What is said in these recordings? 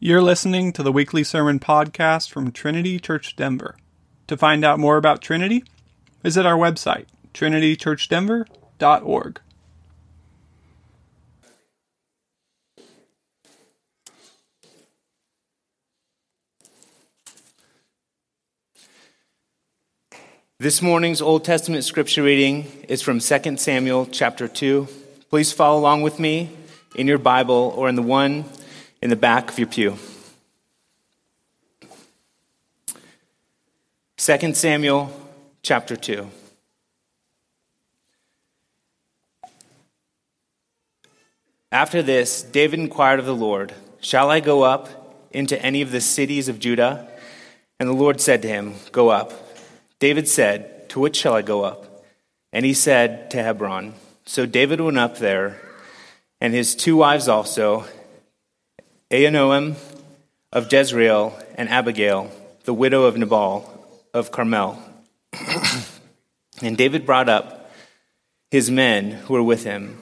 You're listening to the weekly sermon podcast from Trinity Church Denver. To find out more about Trinity, visit our website, trinitychurchdenver.org. This morning's Old Testament scripture reading is from 2 Samuel chapter 2. Please follow along with me in your Bible or in the one in the back of your pew. 2 Samuel chapter 2. After this, David inquired of the Lord, Shall I go up into any of the cities of Judah? And the Lord said to him, Go up. David said, To which shall I go up? And he said, To Hebron. So David went up there, and his two wives also, Ahinoam of Jezreel, and Abigail, the widow of Nabal of Carmel. and David brought up his men who were with him,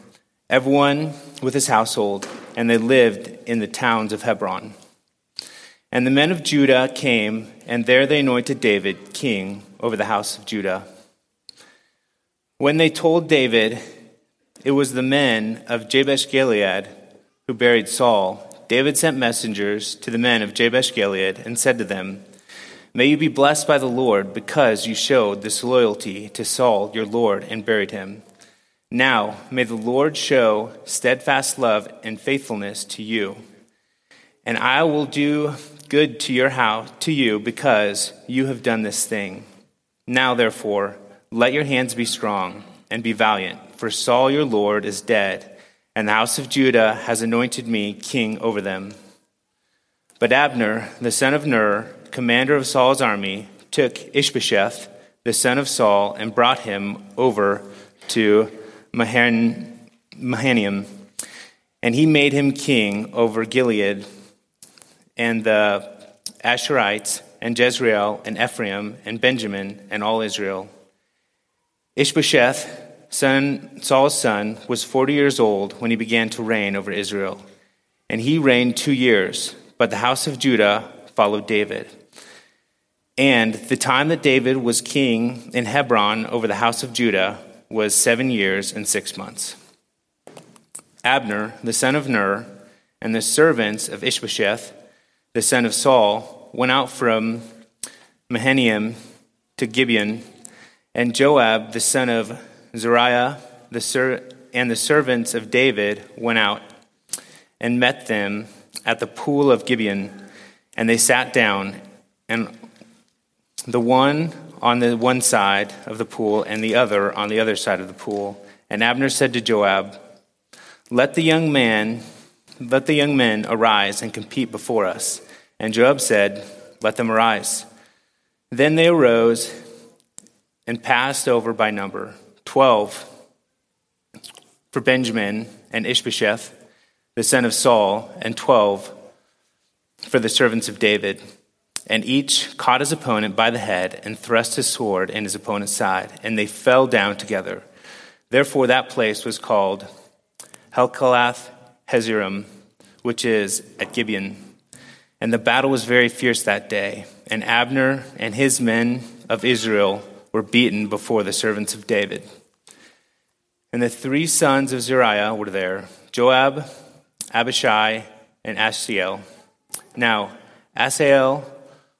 everyone with his household, and they lived in the towns of Hebron. And the men of Judah came, and there they anointed David king over the house of Judah. When they told David it was the men of Jabesh Gilead who buried Saul, David sent messengers to the men of Jabesh Gilead and said to them, May you be blessed by the Lord because you showed this loyalty to Saul your Lord and buried him. Now may the Lord show steadfast love and faithfulness to you. And I will do good to your house to you because you have done this thing. Now therefore, let your hands be strong and be valiant, for Saul your Lord is dead and the house of Judah has anointed me king over them. But Abner, the son of Ner, commander of Saul's army, took Ishbosheth, the son of Saul, and brought him over to Mahanaim. And he made him king over Gilead and the Asherites and Jezreel and Ephraim and Benjamin and all Israel. Ishbosheth, son, Saul's son, was 40 years old when he began to reign over Israel. And he reigned two years, but the house of Judah followed David. And the time that David was king in Hebron over the house of Judah was seven years and six months. Abner, the son of Ner, and the servants of Ishbosheth, the son of Saul, went out from Mahanaim to Gibeon, and Joab, the son of Zeruiah the ser- and the servants of David went out and met them at the pool of Gibeon, and they sat down, and the one on the one side of the pool and the other on the other side of the pool. And Abner said to Joab, Let the young man, let the young men arise and compete before us. And Joab said, Let them arise. Then they arose and passed over by number. 12 for Benjamin and Ishbosheth, the son of Saul, and 12 for the servants of David. And each caught his opponent by the head and thrust his sword in his opponent's side, and they fell down together. Therefore, that place was called Helkalath Hazerim, which is at Gibeon. And the battle was very fierce that day, and Abner and his men of Israel were beaten before the servants of David. And the three sons of Zeruiah were there Joab, Abishai, and Asahel. Now, Asahel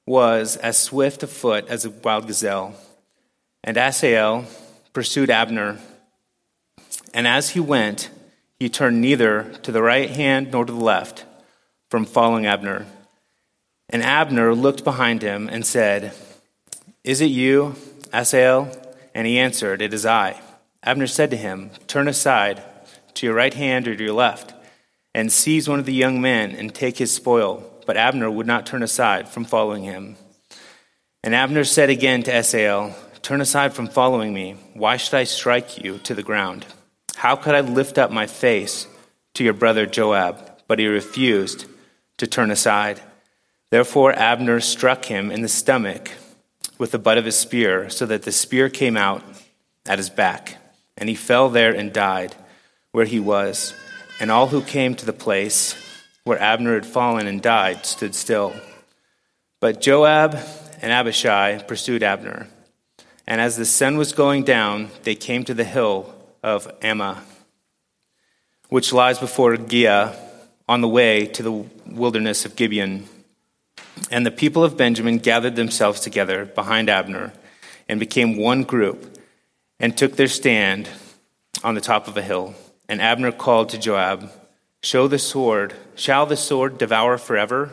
was as swift of foot as a wild gazelle, and Asahel pursued Abner. And as he went, he turned neither to the right hand nor to the left from following Abner. And Abner looked behind him and said, Is it you, Asahel? And he answered, It is I. Abner said to him, Turn aside to your right hand or to your left, and seize one of the young men and take his spoil. But Abner would not turn aside from following him. And Abner said again to Asahel, Turn aside from following me. Why should I strike you to the ground? How could I lift up my face to your brother Joab? But he refused to turn aside. Therefore Abner struck him in the stomach with the butt of his spear, so that the spear came out at his back. And he fell there and died where he was. And all who came to the place where Abner had fallen and died, stood still. But Joab and Abishai pursued Abner. And as the sun was going down, they came to the hill of Ammah, which lies before Giah on the way to the wilderness of Gibeon. And the people of Benjamin gathered themselves together behind Abner and became one group and took their stand on the top of a hill. And Abner called to Joab, Show the sword. Shall the sword devour forever?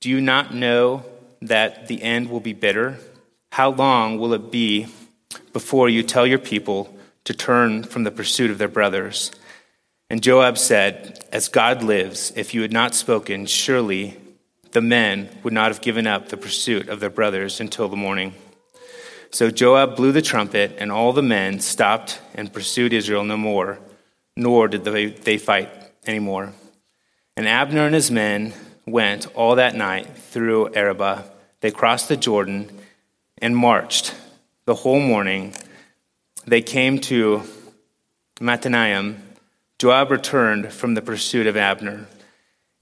Do you not know that the end will be bitter? How long will it be before you tell your people to turn from the pursuit of their brothers? And Joab said, As God lives, if you had not spoken, surely the men would not have given up the pursuit of their brothers until the morning. So Joab blew the trumpet, and all the men stopped and pursued Israel no more, nor did they, they fight anymore. And Abner and his men went all that night through Arabah. They crossed the Jordan and marched the whole morning. They came to Mahanaim. Joab returned from the pursuit of Abner.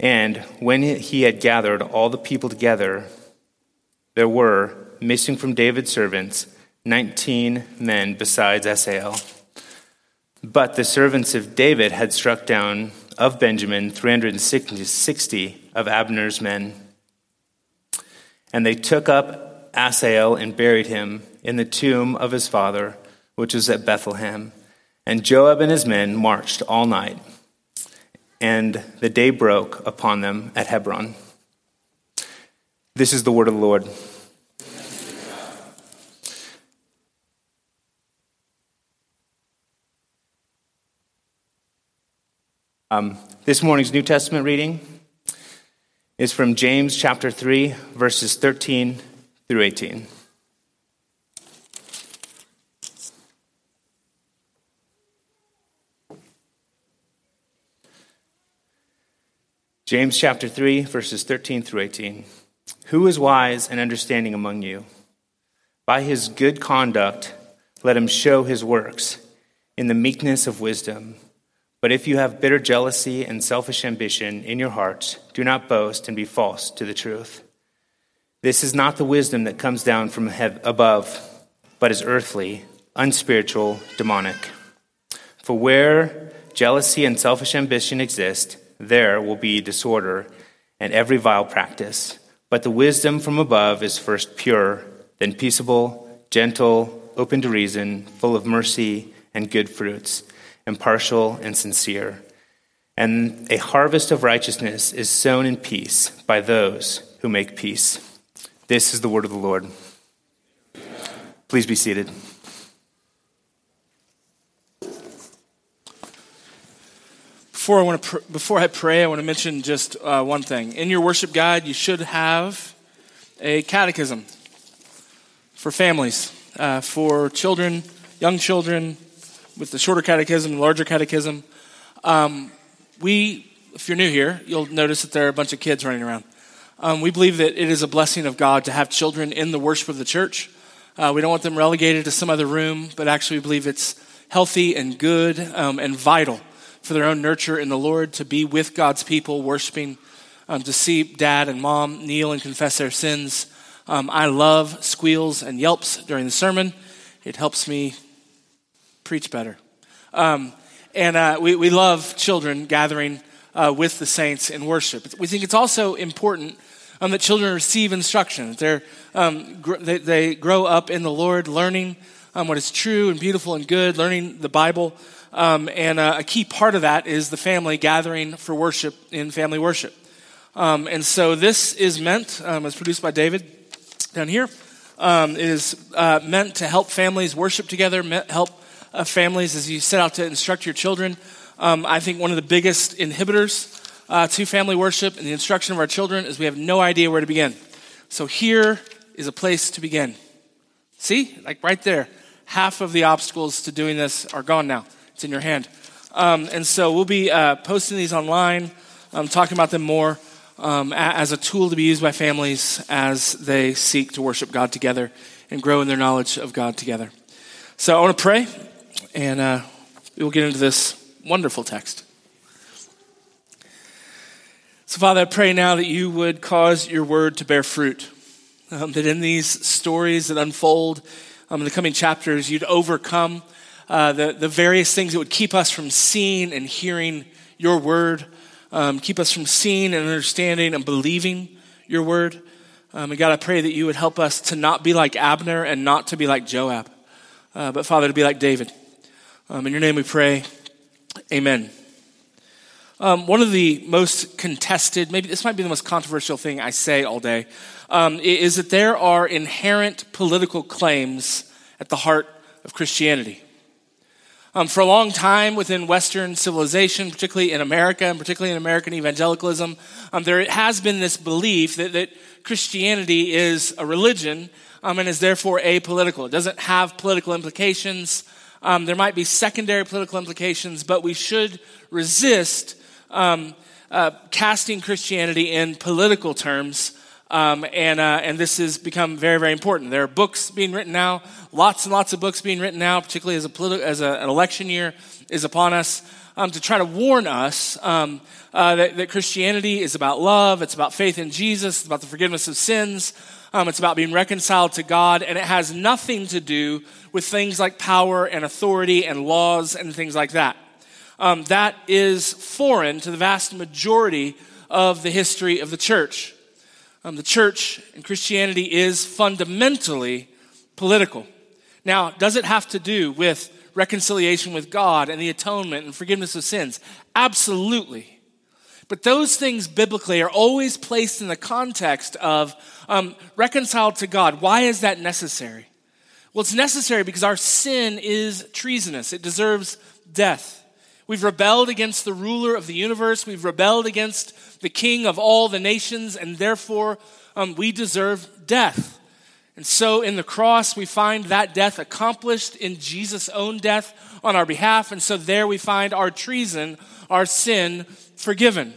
And when he had gathered all the people together, there were, missing from David's servants, 19 men besides Asahel. But the servants of David had struck down of Benjamin 360 of Abner's men. And they took up Asahel and buried him in the tomb of his father, which was at Bethlehem. And Joab and his men marched all night, and the day broke upon them at Hebron. This is the word of the Lord. Um, this morning's New Testament reading is from James chapter 3, verses 13 through 18. James chapter 3, verses 13 through 18. Who is wise and understanding among you? By his good conduct, let him show his works in the meekness of wisdom. But if you have bitter jealousy and selfish ambition in your hearts, do not boast and be false to the truth. This is not the wisdom that comes down from above, but is earthly, unspiritual, demonic. For where jealousy and selfish ambition exist, there will be disorder and every vile practice. But the wisdom from above is first pure, then peaceable, gentle, open to reason, full of mercy and good fruits impartial, and sincere. And a harvest of righteousness is sown in peace by those who make peace. This is the word of the Lord. Please be seated. Before I, want to pr- before I pray, I want to mention just uh, one thing. In your worship guide, you should have a catechism for families, uh, for children, young children, with the shorter catechism larger catechism. Um, we, if you're new here, you'll notice that there are a bunch of kids running around. Um, we believe that it is a blessing of God to have children in the worship of the church. Uh, we don't want them relegated to some other room, but actually we believe it's healthy and good um, and vital for their own nurture in the Lord to be with God's people, worshiping, um, to see dad and mom kneel and confess their sins. Um, I love squeals and yelps during the sermon. It helps me preach better. Um, and uh, we, we love children gathering uh, with the saints in worship. We think it's also important um, that children receive instruction. They're, um, gr- they, they, grow up in the Lord, learning um, what is true and beautiful and good, learning the Bible. Um, and uh, a key part of that is the family gathering for worship in family worship. Um, and so this is meant, um, it's produced by David down here. Um, it is uh, meant to help families worship together, help of families as you set out to instruct your children. Um, I think one of the biggest inhibitors uh, to family worship and the instruction of our children is we have no idea where to begin. So here is a place to begin. See, like right there, half of the obstacles to doing this are gone now. It's in your hand. Um, and so we'll be uh, posting these online, um, talking about them more um, as a tool to be used by families as they seek to worship God together and grow in their knowledge of God together. So I want to pray and uh, we will get into this wonderful text. So, Father, I pray now that you would cause your word to bear fruit. Um, that in these stories that unfold um, in the coming chapters, you'd overcome uh, the, the various things that would keep us from seeing and hearing your word, um, keep us from seeing and understanding and believing your word. Um, and God, I pray that you would help us to not be like Abner and not to be like Joab, uh, but Father, to be like David. Um, in your name we pray. Amen. Um, one of the most contested, maybe this might be the most controversial thing I say all day, um, is that there are inherent political claims at the heart of Christianity. Um, for a long time within Western civilization, particularly in America and particularly in American evangelicalism, um, there has been this belief that, that Christianity is a religion um, and is therefore apolitical. It doesn't have political implications. Um, there might be secondary political implications, but we should resist um, uh, casting Christianity in political terms. Um, and, uh, and this has become very, very important. There are books being written now, lots and lots of books being written now, particularly as, a politi- as a, an election year is upon us, um, to try to warn us um, uh, that, that, Christianity is about love, it's about faith in Jesus, it's about the forgiveness of sins, um, it's about being reconciled to God, and it has nothing to do with things like power and authority and laws and things like that um, that is foreign to the vast majority of the history of the church. Um, the church and Christianity is fundamentally political. Now, does it have to do with reconciliation with God and the atonement and forgiveness of sins? Absolutely. But those things biblically are always placed in the context of um, reconciled to God. Why is that necessary? Well, it's necessary because our sin is treasonous, it deserves death. We've rebelled against the ruler of the universe. We've rebelled against the king of all the nations, and therefore um, we deserve death. And so in the cross, we find that death accomplished in Jesus' own death on our behalf. And so there we find our treason, our sin forgiven.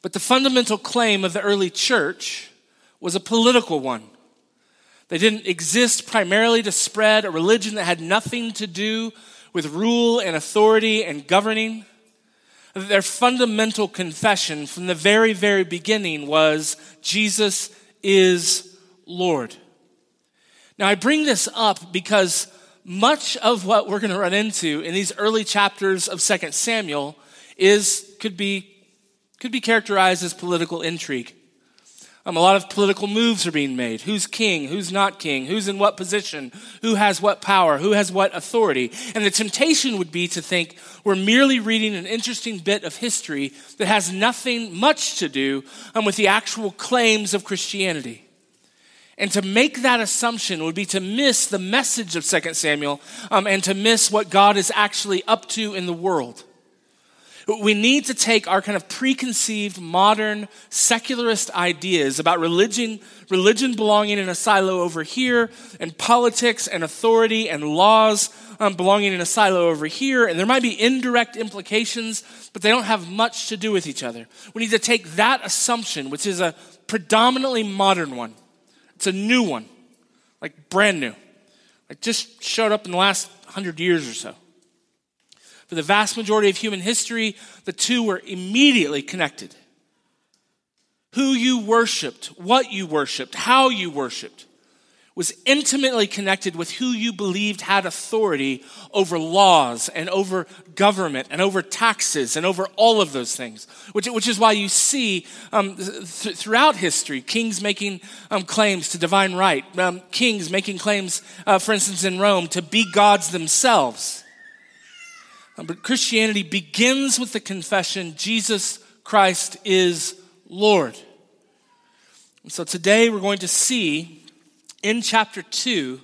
But the fundamental claim of the early church was a political one. They didn't exist primarily to spread a religion that had nothing to do with rule and authority and governing. Their fundamental confession from the very, very beginning was Jesus is Lord. Now, I bring this up because much of what we're going to run into in these early chapters of 2 Samuel is, could be, could be characterized as political intrigue. Um, a lot of political moves are being made. Who's king? Who's not king? Who's in what position? Who has what power? Who has what authority? And the temptation would be to think we're merely reading an interesting bit of history that has nothing much to do um, with the actual claims of Christianity. And to make that assumption would be to miss the message of 2 Samuel um, and to miss what God is actually up to in the world. We need to take our kind of preconceived modern secularist ideas about religion, religion belonging in a silo over here, and politics and authority and laws um, belonging in a silo over here, and there might be indirect implications, but they don't have much to do with each other. We need to take that assumption, which is a predominantly modern one, it's a new one, like brand new, like just showed up in the last hundred years or so for the vast majority of human history, the two were immediately connected. Who you worshiped, what you worshiped, how you worshiped was intimately connected with who you believed had authority over laws and over government and over taxes and over all of those things. Which, which is why you see um, th- throughout history kings making um, claims to divine right, um, kings making claims, uh, for instance, in Rome, to be gods themselves. But Christianity begins with the confession Jesus Christ is Lord. And so today we're going to see in chapter 2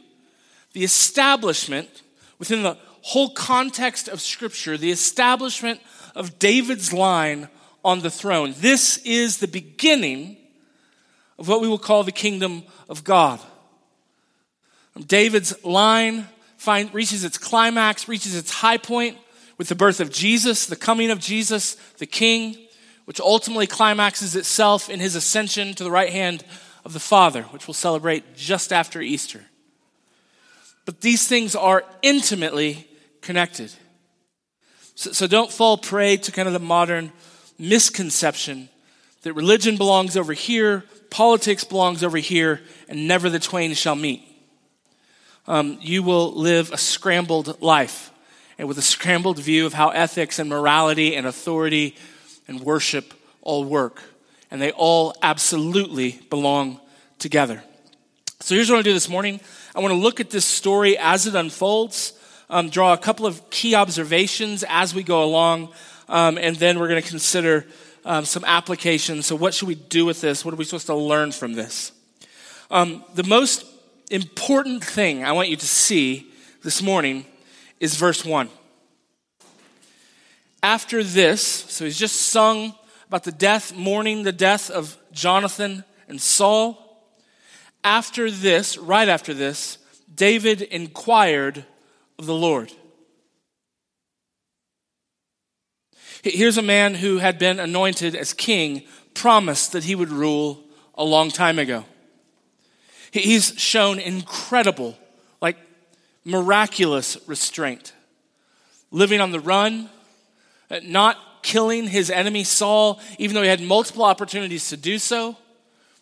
the establishment within the whole context of Scripture, the establishment of David's line on the throne. This is the beginning of what we will call the kingdom of God. David's line find, reaches its climax, reaches its high point with the birth of Jesus, the coming of Jesus, the King, which ultimately climaxes itself in his ascension to the right hand of the Father, which we'll celebrate just after Easter. But these things are intimately connected. So, so don't fall prey to kind of the modern misconception that religion belongs over here, politics belongs over here, and never the twain shall meet. Um, you will live a scrambled life and with a scrambled view of how ethics and morality and authority and worship all work. And they all absolutely belong together. So here's what I want to do this morning. I want to look at this story as it unfolds, um, draw a couple of key observations as we go along, um, and then we're going to consider um, some applications. So, what should we do with this? What are we supposed to learn from this? Um, the most important thing I want you to see this morning is verse 1. After this, so he's just sung about the death, mourning the death of Jonathan and Saul. After this, right after this, David inquired of the Lord. Here's a man who had been anointed as king, promised that he would rule a long time ago. He's shown incredible, miraculous restraint. Living on the run, not killing his enemy Saul, even though he had multiple opportunities to do so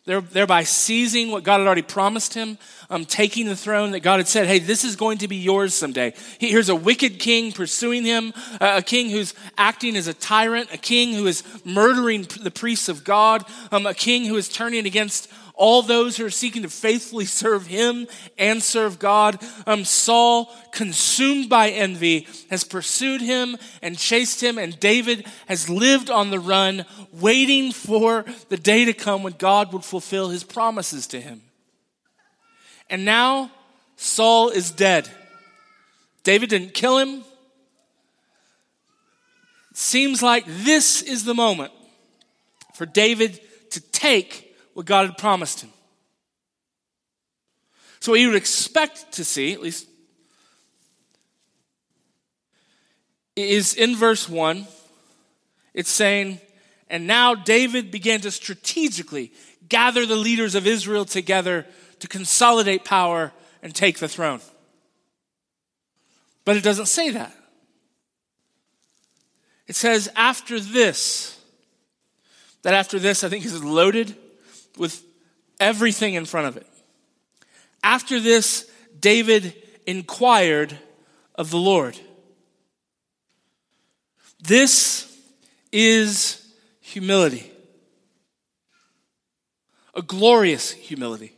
thereby seizing what God had already promised him, um, taking the throne that God had said, hey, this is going to be yours someday. Here's a wicked king pursuing him, a king who's acting as a tyrant, a king who is murdering the priests of God, um, a king who is turning against all those who are seeking to faithfully serve him and serve God. Um, Saul, consumed by envy, has pursued him and chased him, and David has lived on the run, waiting for the day to come when God would fulfill his promises to him. And now Saul is dead. David didn't kill him. Seems like this is the moment for David to take what God had promised him. So, what you would expect to see, at least, is in verse 1, it's saying, And now David began to strategically gather the leaders of Israel together to consolidate power and take the throne. But it doesn't say that. It says, after this, that after this, I think is loaded with everything in front of it. After this, David inquired of the Lord. This is humility, a glorious humility.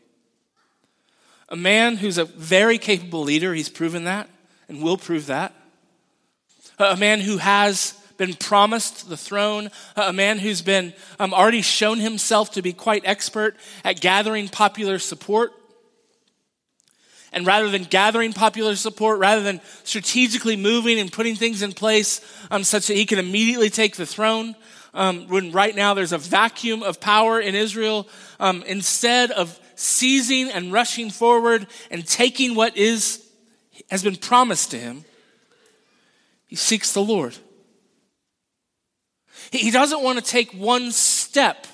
A man who's a very capable leader, he's proven that and will prove that. A man who has been promised the throne, a man who's been um, already shown himself to be quite expert at gathering popular support. And rather than gathering popular support, rather than strategically moving and putting things in place um, such that he can immediately take the throne, um, when right now there's a vacuum of power in Israel, um, instead of seizing and rushing forward and taking what is has been promised to him, he seeks the Lord. He doesn't want to take one step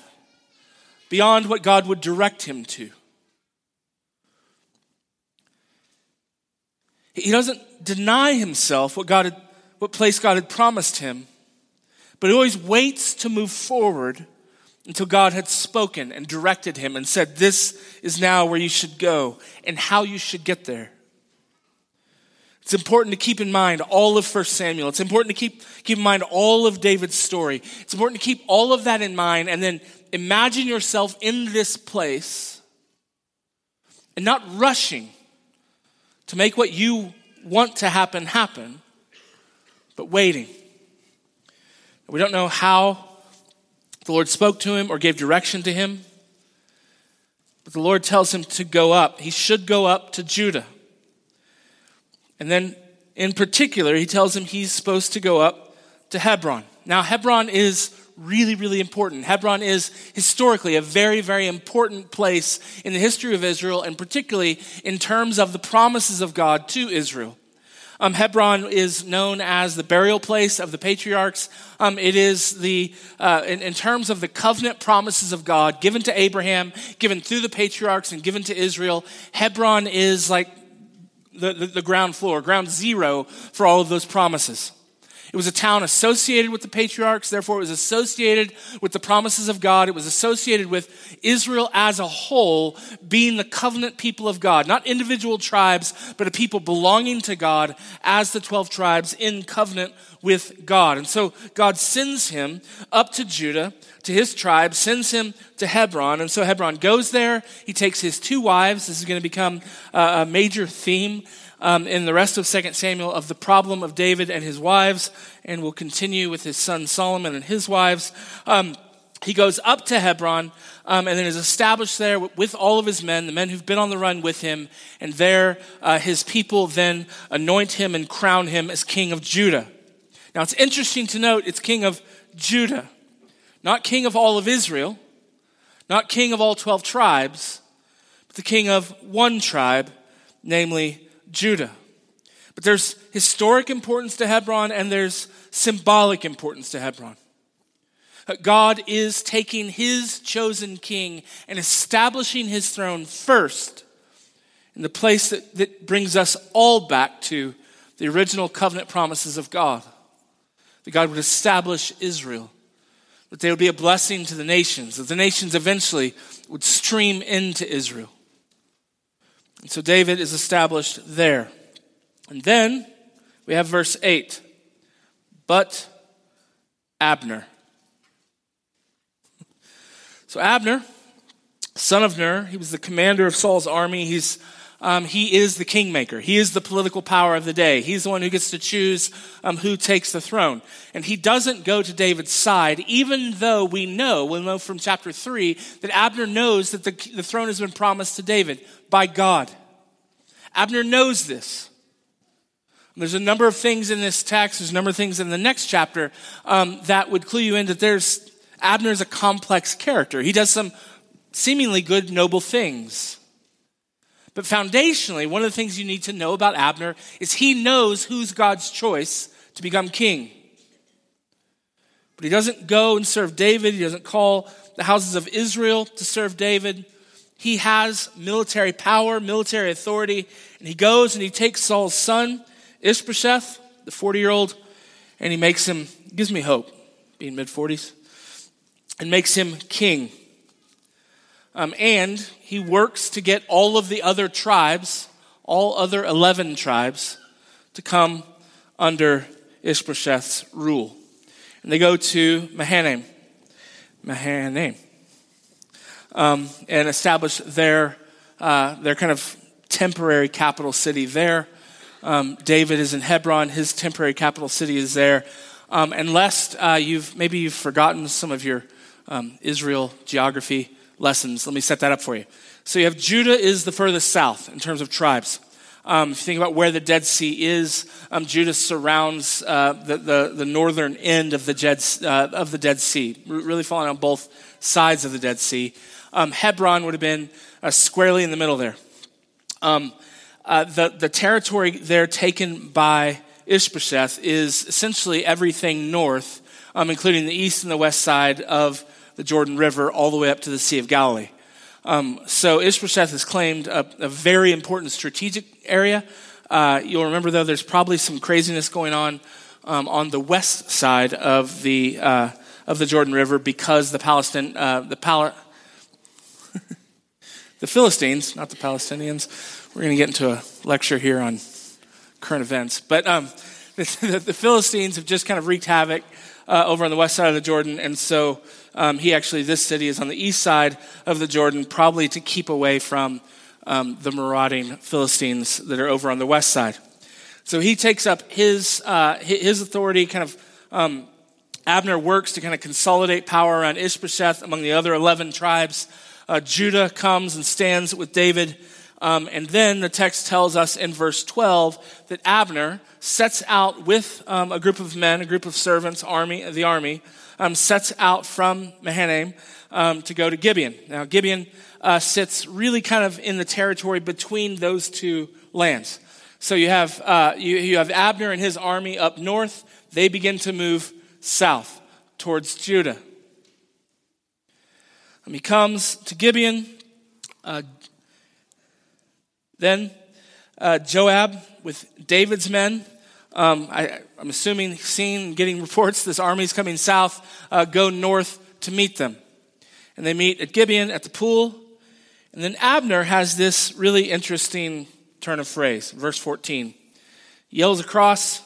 beyond what God would direct him to. He doesn't deny himself what God had, what place God had promised him, but he always waits to move forward until God had spoken and directed him and said, This is now where you should go and how you should get there. It's important to keep in mind all of 1 Samuel. It's important to keep, keep in mind all of David's story. It's important to keep all of that in mind and then imagine yourself in this place and not rushing to make what you want to happen happen, but waiting. We don't know how the Lord spoke to him or gave direction to him, but the Lord tells him to go up. He should go up to Judah. And then, in particular, he tells him he's supposed to go up to Hebron. Now, Hebron is really, really important. Hebron is historically a very, very important place in the history of Israel, and particularly in terms of the promises of God to Israel. Um, Hebron is known as the burial place of the patriarchs. Um, it is the, uh, in, in, terms of the covenant promises of God given to Abraham, given through the patriarchs, and given to Israel, Hebron is like the, the, the ground floor, ground zero for all of those promises. It was a town associated with the patriarchs, therefore, it was associated with the promises of God. It was associated with Israel as a whole being the covenant people of God, not individual tribes, but a people belonging to God as the 12 tribes in covenant with God. And so God sends him up to Judah, to his tribe, sends him to Hebron. And so Hebron goes there. He takes his two wives. This is going to become a major theme um, in the rest of 2 Samuel of the problem of David and his wives, and will continue with his son Solomon and his wives. Um, he goes up to Hebron um, and then is established there with all of his men, the men who've been on the run with him. And there, uh, his people then anoint him and crown him as king of Judah. Now, it's interesting to note it's king of Judah, not king of all of Israel, not king of all 12 tribes, but the king of one tribe, namely Judah. But there's historic importance to Hebron and there's symbolic importance to Hebron. Uh, God is taking his chosen king and establishing his throne first in the place that, that brings us all back to the original covenant promises of God. That God would establish Israel, that they would be a blessing to the nations, that the nations eventually would stream into Israel. And so David is established there. And then we have verse 8. But Abner. So Abner, son of Ner, he was the commander of Saul's army. He's um, he is the kingmaker. He is the political power of the day. He's the one who gets to choose um, who takes the throne. And he doesn't go to David's side, even though we know, we know from chapter 3, that Abner knows that the, the throne has been promised to David by God. Abner knows this. There's a number of things in this text, there's a number of things in the next chapter um, that would clue you in that there's Abner's a complex character. He does some seemingly good, noble things. But foundationally, one of the things you need to know about Abner is he knows who's God's choice to become king. But he doesn't go and serve David, he doesn't call the houses of Israel to serve David. He has military power, military authority, and he goes and he takes Saul's son, Ishbosheth, the 40 year old, and he makes him, gives me hope, being mid 40s, and makes him king. Um, and he works to get all of the other tribes, all other 11 tribes, to come under Ishbosheth's rule. And they go to Mahanaim. Mahanaim. Um, and establish their, uh, their kind of temporary capital city there. Um, David is in Hebron, his temporary capital city is there. Um, and lest uh, you've maybe you've forgotten some of your um, Israel geography, lessons. Let me set that up for you. So you have Judah is the furthest south in terms of tribes. Um, if you think about where the Dead Sea is, um, Judah surrounds uh, the, the, the, northern end of the, Dead, uh, of the Dead Sea, really falling on both sides of the Dead Sea. Um, Hebron would have been uh, squarely in the middle there. Um, uh, the, the territory there taken by Ishbosheth is essentially everything north, um, including the east and the west side of the Jordan River all the way up to the Sea of Galilee. Um, so Ishbosheth has claimed a, a very important strategic area. Uh, you'll remember, though, there's probably some craziness going on um, on the west side of the uh, of the Jordan River because the Palestine uh, the Pal- the Philistines, not the Palestinians. We're going to get into a lecture here on current events, but um, the, the, Philistines have just kind of wreaked havoc uh, over on the west side of the Jordan, and so um, he actually, this city is on the east side of the Jordan, probably to keep away from um, the marauding Philistines that are over on the west side. So he takes up his, uh, his authority, kind of. Um, Abner works to kind of consolidate power around Ishbosheth among the other 11 tribes. Uh, Judah comes and stands with David. Um, and then the text tells us in verse 12 that Abner sets out with um, a group of men, a group of servants, army, the army, um, sets out from Mahanaim um, to go to Gibeon. Now, Gibeon uh, sits really kind of in the territory between those two lands. So you have, uh, you, you have Abner and his army up north. They begin to move south towards Judah. And he comes to Gibeon. Uh, then uh, Joab with David's men um, I, am assuming, seeing, getting reports this army is coming south, uh, go north to meet them. And they meet at Gibeon at the pool. And then Abner has this really interesting turn of phrase, verse 14. He yells across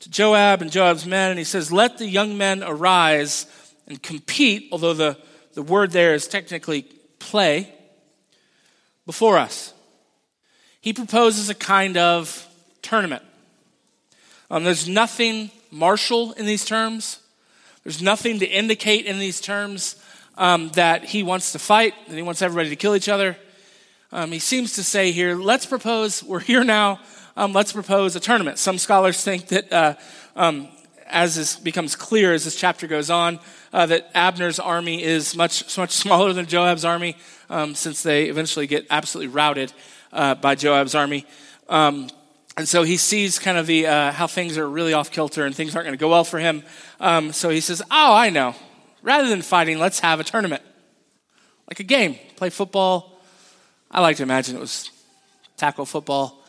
to Joab and Joab's men, and he says, Let the young men arise and compete, although the, the word there is technically play, before us. He proposes a kind of tournament. Um, there's nothing martial in these terms. There's nothing to indicate in these terms um, that he wants to fight, that he wants everybody to kill each other. Um, he seems to say here, let's propose, we're here now, um, let's propose a tournament. Some scholars think that, uh, um, as this becomes clear as this chapter goes on, uh, that Abner's army is much, much smaller than Joab's army, um, since they eventually get absolutely routed uh, by Joab's army. Um, and so he sees kind of the uh, how things are really off kilter and things aren't going to go well for him. Um, so he says, "Oh, I know. Rather than fighting, let's have a tournament, like a game. Play football. I like to imagine it was tackle football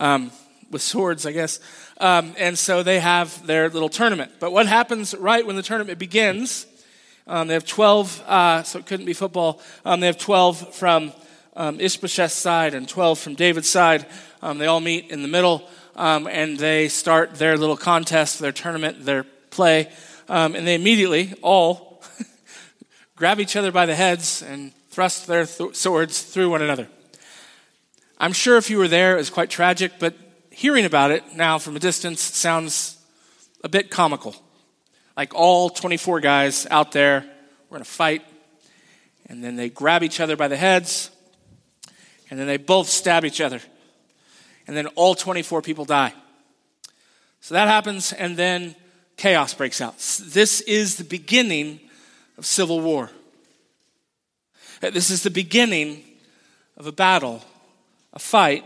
um, with swords, I guess. Um, and so they have their little tournament. But what happens right when the tournament begins? Um, they have 12, uh, so it couldn't be football. Um, they have 12 from um, Ishbosheth's side and 12 from David's side. Um, they all meet in the middle um, and they start their little contest, their tournament, their play. Um, and they immediately all grab each other by the heads and thrust their th- swords through one another. I'm sure if you were there, it was quite tragic, but hearing about it now from a distance sounds a bit comical. Like all 24 guys out there, we're going to fight. And then they grab each other by the heads, and then they both stab each other. And then all 24 people die. So that happens, and then chaos breaks out. This is the beginning of civil war. Uh, this is the beginning of a battle, a fight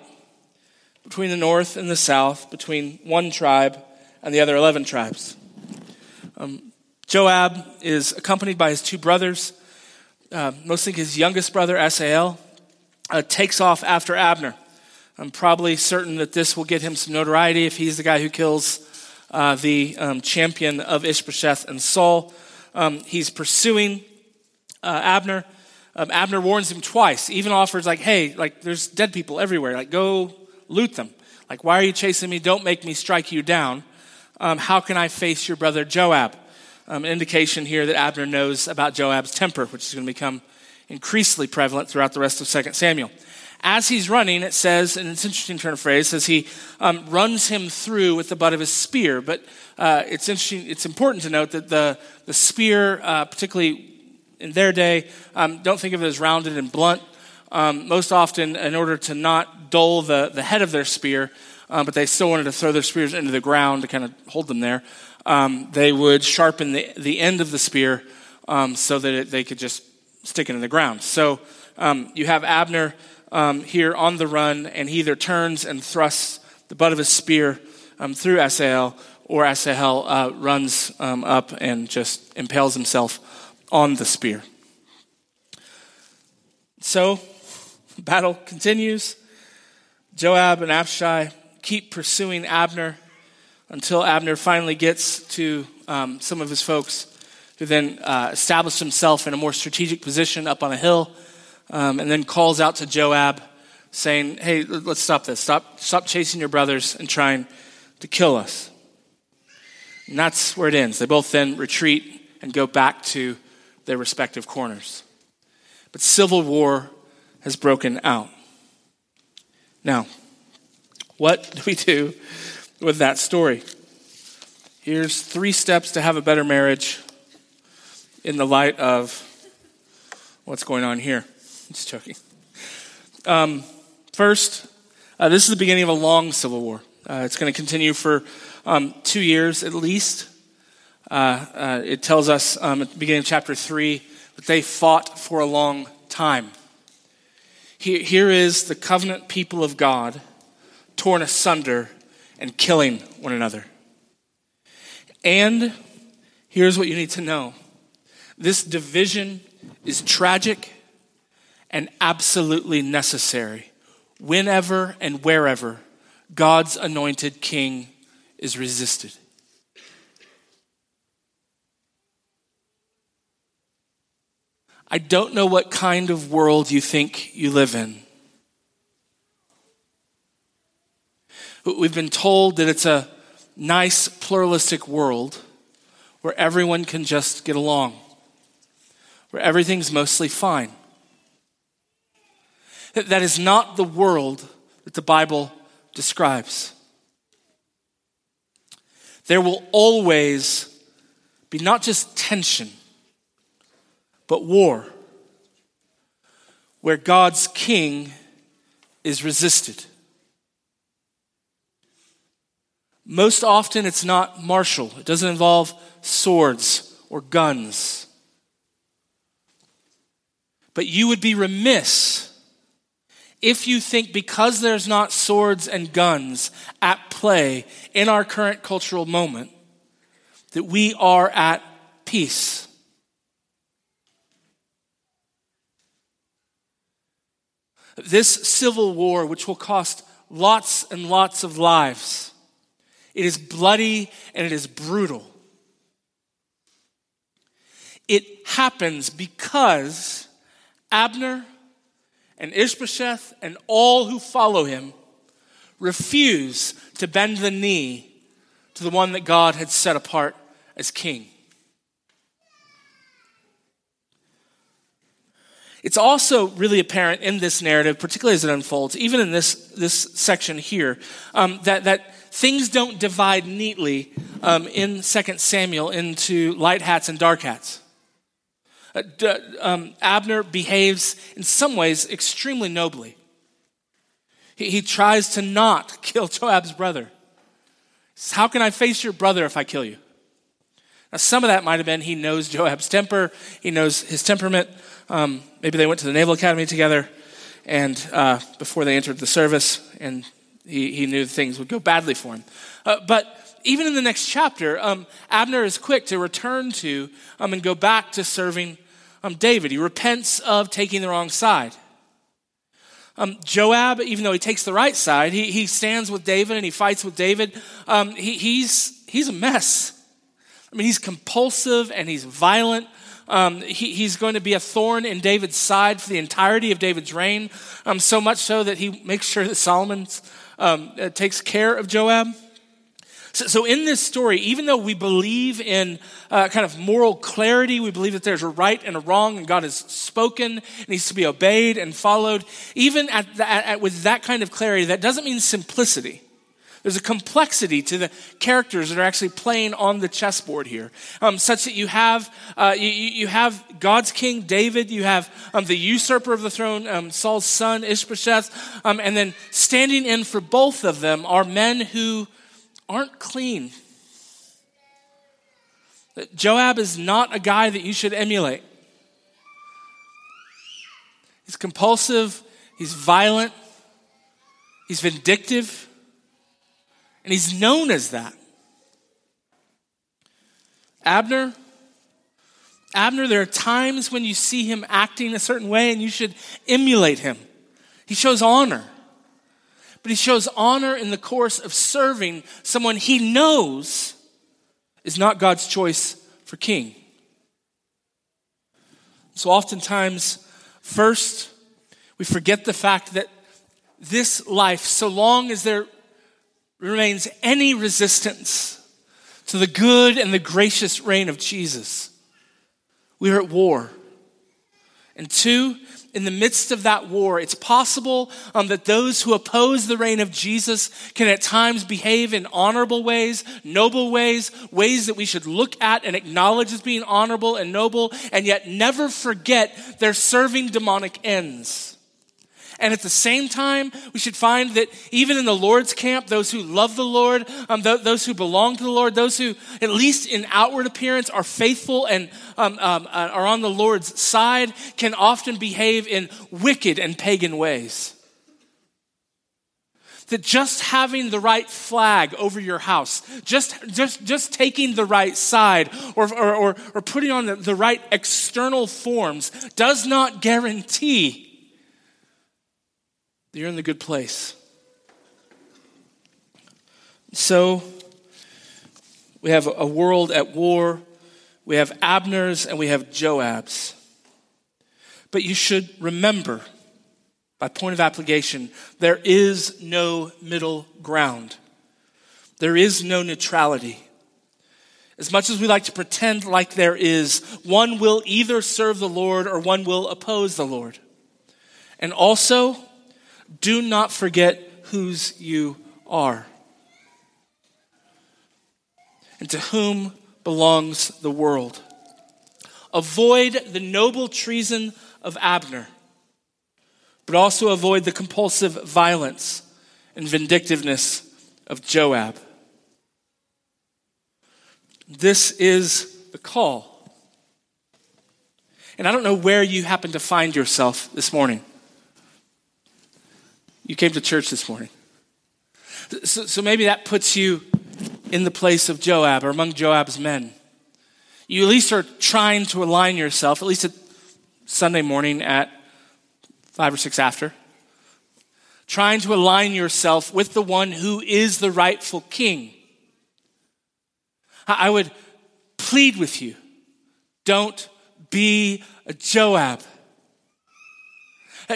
between the north and the south, between one tribe and the other 11 tribes. Um, Joab is accompanied by his two brothers. Uh, most think his youngest brother, Asahel, uh, takes off after Abner. I'm probably certain that this will get him some notoriety if he's the guy who kills uh, the um, champion of Ishbosheth and Saul. Um, he's pursuing uh, Abner. Um, Abner warns him twice, even offers like, "Hey, like there's dead people everywhere. Like go loot them. Like why are you chasing me? Don't make me strike you down. Um, how can I face your brother Joab?" Um, an indication here that Abner knows about Joab's temper, which is going to become increasingly prevalent throughout the rest of 2 Samuel. As he's running, it says, and it's an interesting turn of phrase, says he um, runs him through with the butt of his spear. But uh, it's interesting, it's important to note that the, the spear, uh, particularly in their day, um, don't think of it as rounded and blunt. Um, most often, in order to not dull the, the head of their spear, um, but they still wanted to throw their spears into the ground to kind of hold them there, um, they would sharpen the, the end of the spear um, so that it, they could just stick it in the ground. So um, you have Abner um, here on the run, and he either turns and thrusts the butt of his spear um, through Asahel, or Asahel uh, runs um, up and just impales himself on the spear. So, battle continues. Joab and Abishai keep pursuing Abner until Abner finally gets to um, some of his folks who then uh, established himself in a more strategic position up on a hill, um, and then calls out to Joab, saying, "Hey, let's stop this. Stop, stop chasing your brothers and trying to kill us." And that's where it ends. They both then retreat and go back to their respective corners. But civil war has broken out. Now, what do we do with that story? Here's three steps to have a better marriage in the light of what's going on here. Just joking. Um, first, uh, this is the beginning of a long civil war. Uh, it's going to continue for um, two years at least. Uh, uh, it tells us um, at the beginning of chapter 3 that they fought for a long time. Here, here is the covenant people of God torn asunder and killing one another. And here's what you need to know this division is tragic and absolutely necessary whenever and wherever God's anointed king is resisted. I don't know what kind of world you think you live in. We've been told that it's a nice pluralistic world where everyone can just get along, where everything's mostly fine. That is not the world that the Bible describes. There will always be not just tension, but war, where God's king is resisted. Most often, it's not martial, it doesn't involve swords or guns. But you would be remiss if you think because there's not swords and guns at play in our current cultural moment, that we are at peace. This civil war, which will cost lots and lots of lives, it is bloody and it is brutal. It happens because Abner and Ishbosheth and all who follow him refuse to bend the knee to the one that God had set apart as king. It's also really apparent in this narrative, particularly as it unfolds, even in this, this section here, um, that, that things don't divide neatly um, in 2 Samuel into light hats and dark hats. Uh, d- um, Abner behaves in some ways extremely nobly. He, he tries to not kill Joab's brother. Says, How can I face your brother if I kill you? Now, some of that might have been he knows Joab's temper, he knows his temperament. Um, maybe they went to the Naval Academy together, and uh, before they entered the service, and he, he knew things would go badly for him. Uh, but even in the next chapter, um, Abner is quick to return to um, and go back to serving um, David. He repents of taking the wrong side. Um, Joab, even though he takes the right side, he, he stands with David and he fights with David. Um, he, he's, he's a mess. I mean, he's compulsive and he's violent. Um, he, he's going to be a thorn in David's side for the entirety of David's reign, um, so much so that he makes sure that Solomon um, uh, takes care of Joab. So, so, in this story, even though we believe in uh, kind of moral clarity, we believe that there's a right and a wrong, and God has spoken, needs to be obeyed and followed, even at, the, at with that kind of clarity, that doesn't mean simplicity. There's a complexity to the characters that are actually playing on the chessboard here, um, such that you have uh, you, you, have God's king David, you have um, the usurper of the throne, um, Saul's son Ishbosheth, um, and then standing in for both of them are men who aren't clean. Joab is not a guy that you should emulate. He's compulsive, he's violent, he's vindictive. And he's known as that. Abner, Abner, there are times when you see him acting a certain way and you should emulate him. He shows honor. But he shows honor in the course of serving someone he knows is not God's choice for king. So oftentimes, first, we forget the fact that this life, so long as there remains any resistance to the good and the gracious reign of Jesus, we are at war. And two, in the midst of that war, it's possible um, that those who oppose the reign of Jesus can at times behave in honorable ways, noble ways, ways that we should look at and acknowledge as being honorable and noble, and yet never forget they're serving demonic ends. And at the same time, we should find that even in the Lord's camp, those who love the Lord, um, th- those who belong to the Lord, those who, at least in outward appearance, are faithful and um, um, uh, are on the Lord's side, can often behave in wicked and pagan ways. That just having the right flag over your house, just, just, just taking the right side, or, or, or, or putting on the, the right external forms does not guarantee you're in the good place. So, We have a world at war. We have Abners and we have Joabs. But you should remember, by point of application, there is no middle ground. There is no neutrality. As much as we like to pretend like there is, one will either serve the Lord or one will oppose the Lord. And also, do not forget whose you are and to whom belongs the world. Avoid the noble treason of Abner, but also avoid the compulsive violence and vindictiveness of Joab. This is the call. And I don't know where you happen to find yourself this morning. You came to church this morning. So, so maybe that puts you in the place of Joab or among Joab's men. You at least are trying to align yourself, at least at Sunday morning at five or six after, trying to align yourself with the one who is the rightful king. I would plead with you don't be a Joab.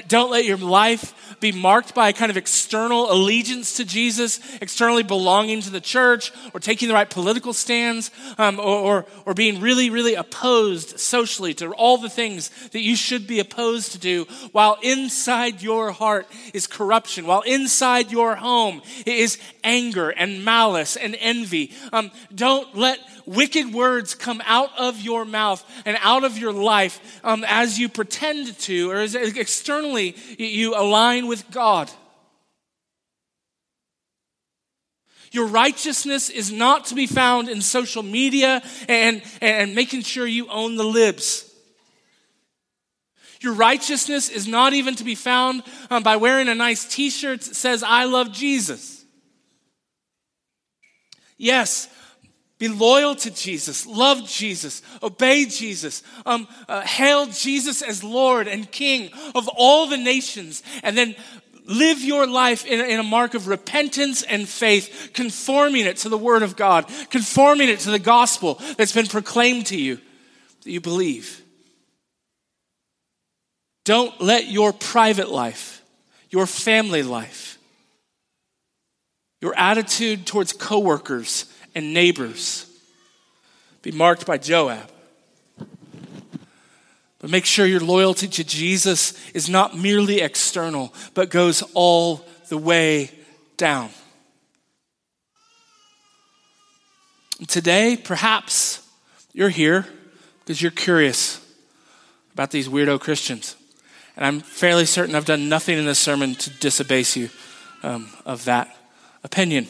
Don't let your life be marked by a kind of external allegiance to Jesus, externally belonging to the church, or taking the right political stands, um, or, or, or being really, really opposed socially to all the things that you should be opposed to do, while inside your heart is corruption, while inside your home is anger and malice and envy. Um, don't let wicked words come out of your mouth and out of your life um, as you pretend to, or as externally you align with God. Your righteousness is not to be found in social media and, and making sure you own the libs. Your righteousness is not even to be found um, by wearing a nice t shirt that says, I love Jesus. Yes, be loyal to Jesus, love Jesus, obey Jesus, um, uh, hail Jesus as Lord and King of all the nations, and then live your life in in a mark of repentance and faith, conforming it to the Word of God, conforming it to the gospel that's been proclaimed to you that you believe. Don't let your private life, your family life, your attitude towards coworkers, and neighbors be marked by Joab. But make sure your loyalty to Jesus is not merely external, but goes all the way down. And today, perhaps you're here because you're curious about these weirdo Christians. And I'm fairly certain I've done nothing in this sermon to disabase you um, of that opinion.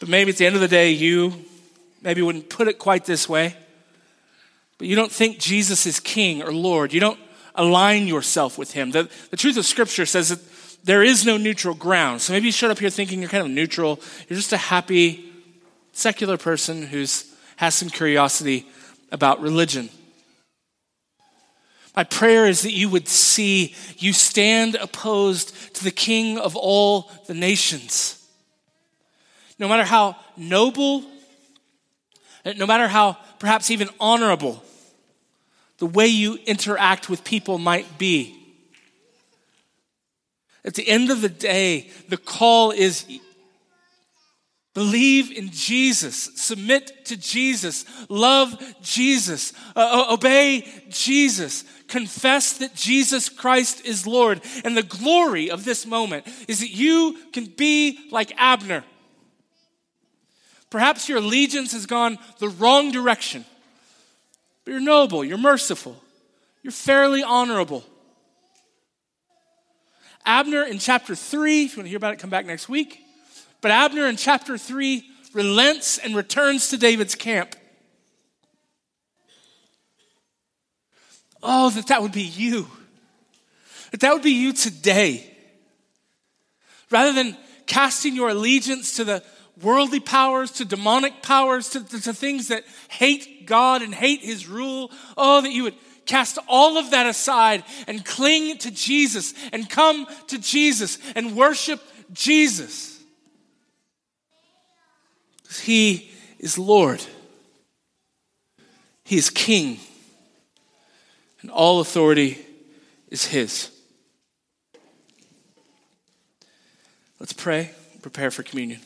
But maybe at the end of the day, you maybe wouldn't put it quite this way, but you don't think Jesus is king or Lord. You don't align yourself with him. The, the truth of Scripture says that there is no neutral ground. So maybe you showed up here thinking you're kind of neutral. You're just a happy, secular person who's has some curiosity about religion. My prayer is that you would see you stand opposed to the King of all the nations no matter how noble, no matter how perhaps even honorable the way you interact with people might be. At the end of the day, the call is believe in Jesus, submit to Jesus, love Jesus, uh, obey Jesus, confess that Jesus Christ is Lord. And the glory of this moment is that you can be like Abner Perhaps your allegiance has gone the wrong direction. But you're noble, you're merciful, you're fairly honorable. Abner in chapter 3, if you want to hear about it, come back next week. But Abner in chapter 3 relents and returns to David's camp. Oh, that that would be you. That that would be you today. Rather than casting your allegiance to the worldly powers, to demonic powers, to, to, to, things that hate God and hate His rule. Oh, that you would cast all of that aside and cling to Jesus and come to Jesus and worship Jesus. He is Lord. He is King. And all authority is His. Let's pray, prepare for communion.